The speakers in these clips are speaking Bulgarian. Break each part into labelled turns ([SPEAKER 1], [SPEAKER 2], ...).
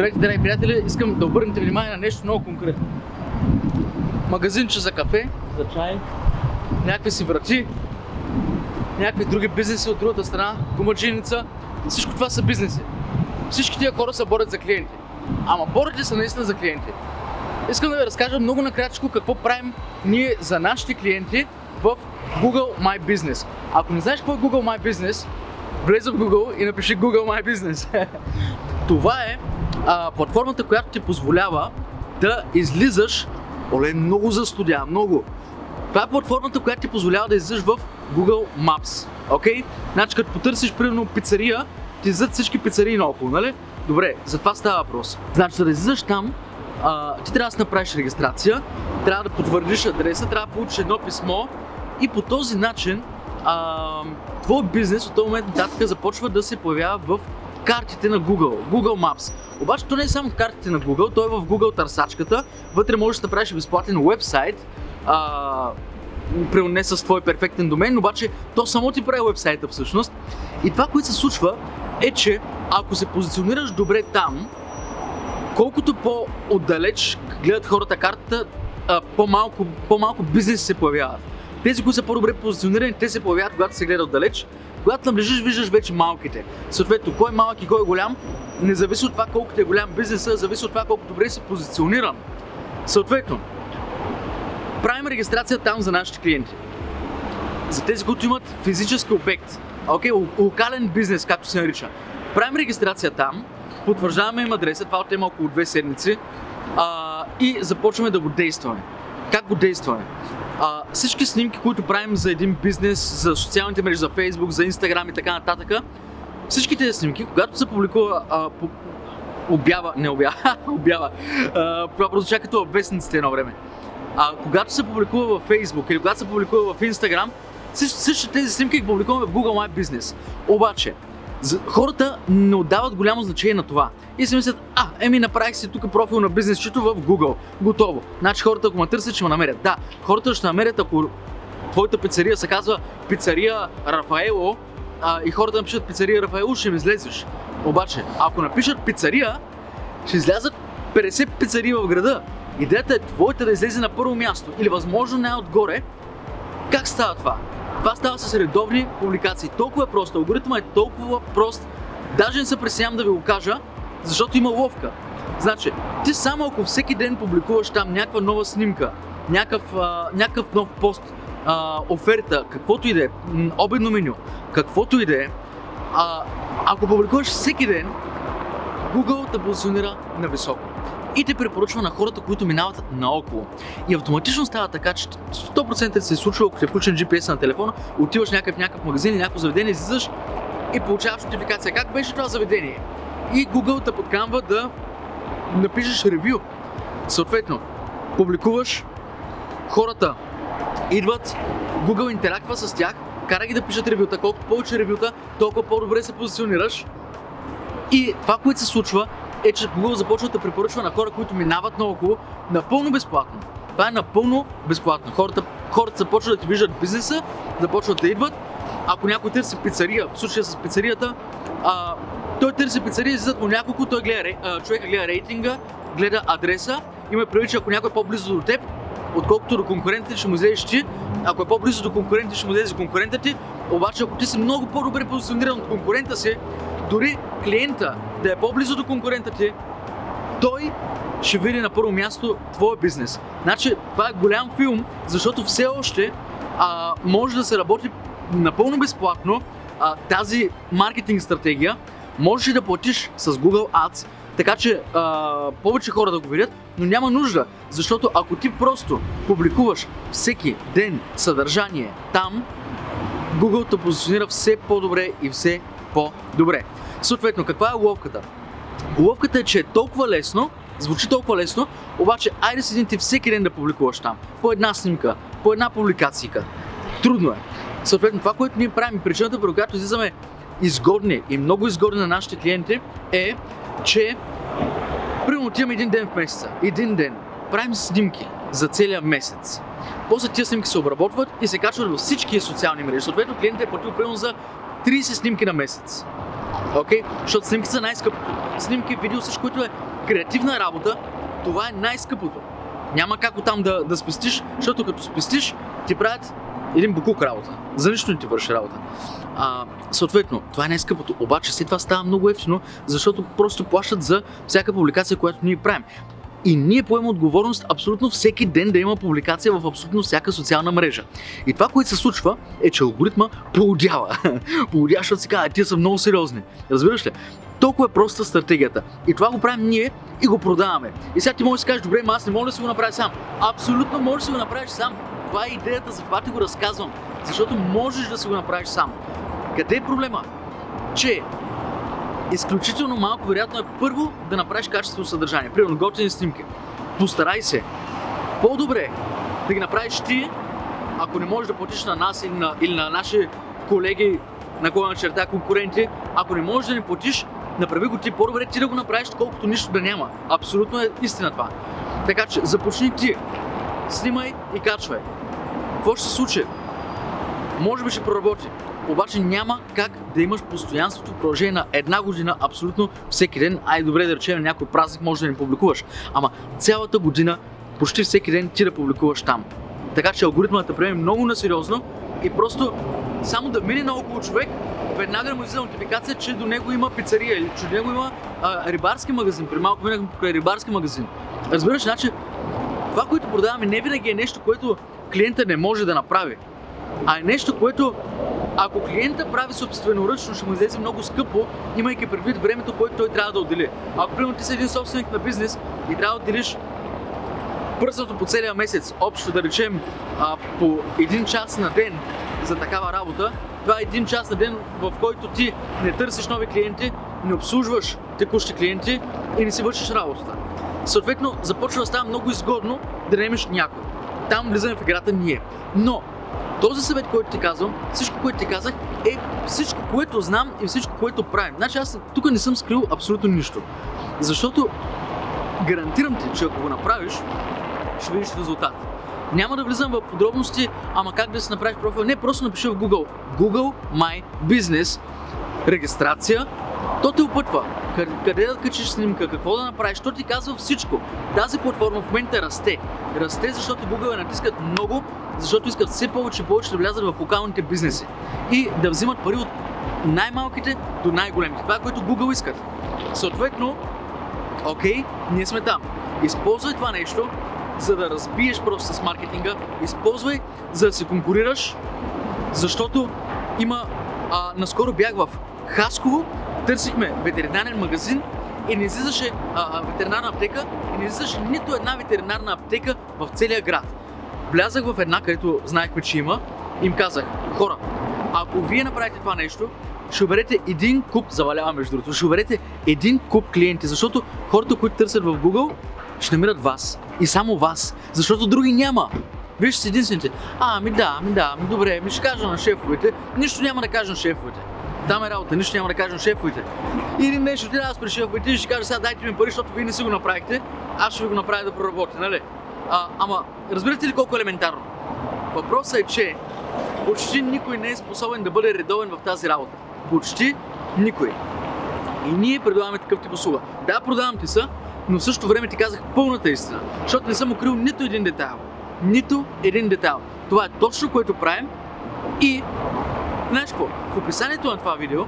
[SPEAKER 1] Здравейте, драги приятели! Искам да обърнете внимание на нещо много конкретно. Магазинче за кафе, за чай, някакви си врати, някакви други бизнеси от другата страна, гумаджиница. Всичко това са бизнеси. Всички тия хора се борят за клиенти. Ама борят ли са наистина за клиенти? Искам да ви разкажа много накратко какво правим ние за нашите клиенти в Google My Business. Ако не знаеш какво е Google My Business, влез в Google и напиши Google My Business. Това е а, платформата, която ти позволява да излизаш, оле, много за студия, много. Това е платформата, която ти позволява да излизаш в Google Maps. Окей? Okay? Значи, като потърсиш, примерно, пицария, ти излизат всички пицарии наоколо, нали? Добре, за това става въпрос. Значи, за да излизаш там, а, ти трябва да направиш регистрация, трябва да потвърдиш адреса, трябва да получиш едно писмо и по този начин а, твой бизнес от този момент нататък започва да се появява в картите на Google, Google Maps. Обаче то не е само в картите на Google, то е в Google търсачката. Вътре можеш да направиш безплатен вебсайт, а, не с твой перфектен домен, обаче то само ти прави вебсайта всъщност. И това, което се случва е, че ако се позиционираш добре там, колкото по-отдалеч гледат хората картата, по-малко, по-малко бизнес се появяват. Тези, които са по-добре позиционирани, те се появяват, когато се гледа отдалеч. Когато наближиш, виждаш вече малките. Съответно, кой е малък и кой е голям, не зависи от това колко е голям бизнеса, зависи от това колко добре си позициониран. Съответно, правим регистрация там за нашите клиенти. За тези, които имат физически обект, окей, okay, локален бизнес, както се нарича. Правим регистрация там, потвърждаваме им адреса, това отнема около две седмици а, и започваме да го действаме. Как го действаме? А, всички снимки, които правим за един бизнес, за социалните мрежи, за Facebook, за Instagram и така нататък, всички тези снимки, когато се публикува а, по, обява, не обява, обява, а, прозвуча като вестниците едно време. А, когато се публикува във Facebook или когато се публикува в Instagram, всички тези снимки ги публикуваме в Google My Business. Обаче, хората не отдават голямо значение на това. И си мислят, а, еми направих си тук профил на бизнес чито в Google. Готово. Значи хората, ако ме търсят, ще ме намерят. Да, хората ще намерят, ако твоята пицария се казва пицария Рафаело а, и хората напишат пицария Рафаело, ще ми излезеш. Обаче, ако напишат пицария, ще излязат 50 пицарии в града. Идеята е твоята да излезе на първо място или възможно най-отгоре. Как става това? Това става с редовни публикации. Толкова е просто. Алгоритъмът е толкова прост. Даже не се пресявам да ви го кажа, защото има ловка. Значи, ти само ако всеки ден публикуваш там някаква нова снимка, някакъв, а, някакъв нов пост, а, оферта, каквото и да е, обедно меню, каквото и да е, ако публикуваш всеки ден, Google те позиционира на високо и те препоръчва на хората, които минават наоколо. И автоматично става така, че 100% се случва, ако се включен GPS на телефона, отиваш някакъв някакъв магазин някакво заведение, излизаш и получаваш нотификация. Как беше това заведение? И Google те подкамва да напишеш ревю. Съответно, публикуваш, хората идват, Google интерактва с тях, кара ги да пишат ревюта. Колкото повече ревюта, толкова по-добре се позиционираш. И това, което се случва, е, че Google започва да препоръчва на хора, които минават наоколо, напълно безплатно. Това е напълно безплатно. Хората, хората започват да ти виждат бизнеса, започват да идват. Ако някой търси пицария, в случая с пицарията, а, той търси пицария, излизат му няколко, той гледа, а, човека гледа рейтинга, гледа адреса, има предвид, ако някой е по-близо до теб, отколкото до конкурентите ще му излезеш ти, ако е по-близо до конкурентите ще му излезе конкурентът ти, обаче ако ти си много по-добре позициониран от конкурента си, дори клиента да е по-близо до конкурента ти, той ще види на първо място твоя бизнес. Значи, това е голям филм, защото все още а, може да се работи напълно безплатно а, тази маркетинг стратегия. Можеш да платиш с Google Ads, така че а, повече хора да го видят, но няма нужда, защото ако ти просто публикуваш всеки ден съдържание там, Google те позиционира все по-добре и все по-добре. Съответно, каква е ловката? Ловката е, че е толкова лесно, звучи толкова лесно, обаче айде седим ти всеки ден да публикуваш там. По една снимка, по една публикация. Трудно е. Съответно, това, което ние правим, причината, при която излизаме изгодни и много изгодни на нашите клиенти е, че примерно отиваме един ден в месеца, един ден, правим снимки за целия месец. После тия снимки се обработват и се качват във всички социални мрежи. Съответно, клиентът е платил примерно за 30 снимки на месец. Окей? Okay? Защото снимките са най-скъпото. Снимки, видео, всичко, което е креативна работа, това е най-скъпото. Няма как оттам да, да спестиш, защото като спестиш, ти правят един букук работа. За нищо не ти върши работа. А, съответно, това е най-скъпото. Обаче след това става много ефтино, защото просто плащат за всяка публикация, която ние правим. И ние поемаме отговорност абсолютно всеки ден да има публикация в абсолютно всяка социална мрежа. И това, което се случва, е, че алгоритма поудява. поудява, защото си казва, тия са много сериозни. Разбираш ли? Толкова е проста стратегията. И това го правим ние и го продаваме. И сега ти можеш да кажеш, добре, ма аз не мога да си го направя сам. Абсолютно можеш да си го направиш сам. Това е идеята, за това ти го разказвам. Защото можеш да си го направиш сам. Къде е проблема? Че изключително малко вероятно е първо да направиш качествено съдържание. Примерно готини снимки. Постарай се. По-добре да ги направиш ти, ако не можеш да платиш на нас или на, или на наши колеги на кога на черта конкуренти, ако не можеш да ни платиш, направи го ти по-добре ти да го направиш, колкото нищо да няма. Абсолютно е истина това. Така че започни ти. Снимай и качвай. Какво ще се случи? Може би ще проработи. Обаче няма как да имаш постоянството в продължение на една година, абсолютно всеки ден. Ай, добре да речем, някой празник може да не публикуваш. Ама цялата година, почти всеки ден ти да публикуваш там. Така че алгоритмът да приеме много насериозно и просто само да мине на около човек, веднага му излиза нотификация, че до него има пицария или че до него има а, рибарски магазин. При малко минахме покрай рибарски магазин. Разбираш, значи това, което продаваме, не винаги е нещо, което клиента не може да направи, а е нещо, което ако клиента прави собственоръчно, ще му излезе много скъпо, имайки предвид времето, което той трябва да отдели. Ако примерно ти си един собственик на бизнес и трябва да отделиш пръснато по целия месец, общо да речем а, по един час на ден за такава работа, това е един час на ден, в който ти не търсиш нови клиенти, не обслужваш текущи клиенти и не си вършиш работата. Съответно, започва да става много изгодно да наемеш някой. Там влизаме в играта ние. Но, този съвет, който ти казвам, всичко, което ти казах, е всичко, което знам и всичко, което правим. Значи аз тук не съм скрил абсолютно нищо. Защото гарантирам ти, че ако го направиш, ще видиш резултат. Няма да влизам в подробности, ама как да си направиш профил. Не, просто напиши в Google. Google My Business. Регистрация. То те опътва. Къде да качиш снимка, какво да направиш, то ти казва всичко. Тази платформа в момента расте. Расте, защото Google я натискат много, защото искат все повече и повече да влязат в локалните бизнеси. И да взимат пари от най-малките до най-големите. Това е което Google искат. Съответно, окей, ние сме там. Използвай това нещо, за да разбиеш просто с маркетинга. Използвай, за да се конкурираш, защото има... А, наскоро бях в Хасково, търсихме ветеринарен магазин и не излизаше а, ветеринарна аптека и не излизаше нито една ветеринарна аптека в целия град. Влязах в една, където знаехме, че има им казах, хора, ако вие направите това нещо, ще оберете един куп, завалява между другото, ще оберете един куп клиенти, защото хората, които търсят в Google, ще намират вас. И само вас. Защото други няма. Вие ще си единствените. А, ми да, ми да, ми добре, ми ще кажа на шефовете. Нищо няма да кажа на шефовете. Там е работа, нищо няма да кажа на шефовете. Или не, ще отида аз при шефовете и ще кажа сега дайте ми пари, защото вие не си го направихте. Аз ще ви го направя да проработи, нали? А, ама, разбирате ли колко е елементарно? Въпросът е, че почти никой не е способен да бъде редовен в тази работа. Почти никой. И ние предлагаме такъв тип услуга. Да, продавам ти са, но в същото време ти казах пълната истина, защото не съм укрил нито един детайл. Нито един детайл. Това е точно което правим и знаеш какво? В описанието на това видео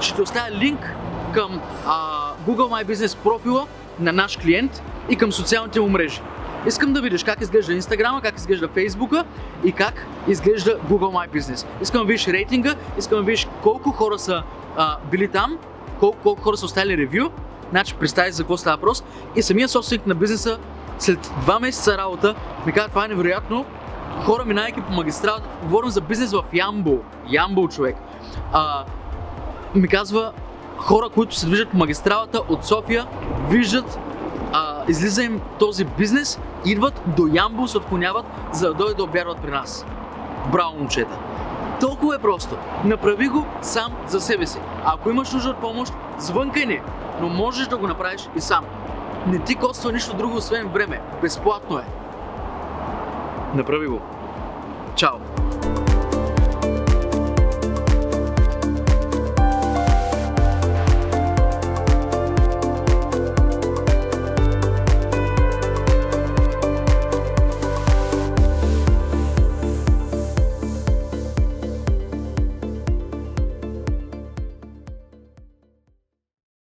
[SPEAKER 1] ще оставя линк към а, Google My Business профила на наш клиент и към социалните му мрежи. Искам да видиш как изглежда Инстаграма, как изглежда Фейсбука и как изглежда Google My Business. Искам да видиш рейтинга, искам да видиш колко хора са а, били там, колко, колко хора са оставили ревю Значи, представи за какво става въпрос. И самия собственик на бизнеса след два месеца работа ми каза, това е невероятно. Хора, минайки по магистралата, говорим за бизнес в Ямбол. Ямбол, човек. А, ми казва, хора, които се движат по магистралата от София, виждат, а, излиза им този бизнес, идват до Ямбол, се отклоняват, за да дойдат да обярват при нас. Браво, момчета! Толкова е просто. Направи го сам за себе си. Ако имаш нужда от помощ, звънкай ни но можеш да го направиш и сам. Не ти коства нищо друго, освен време. Безплатно е. Направи го.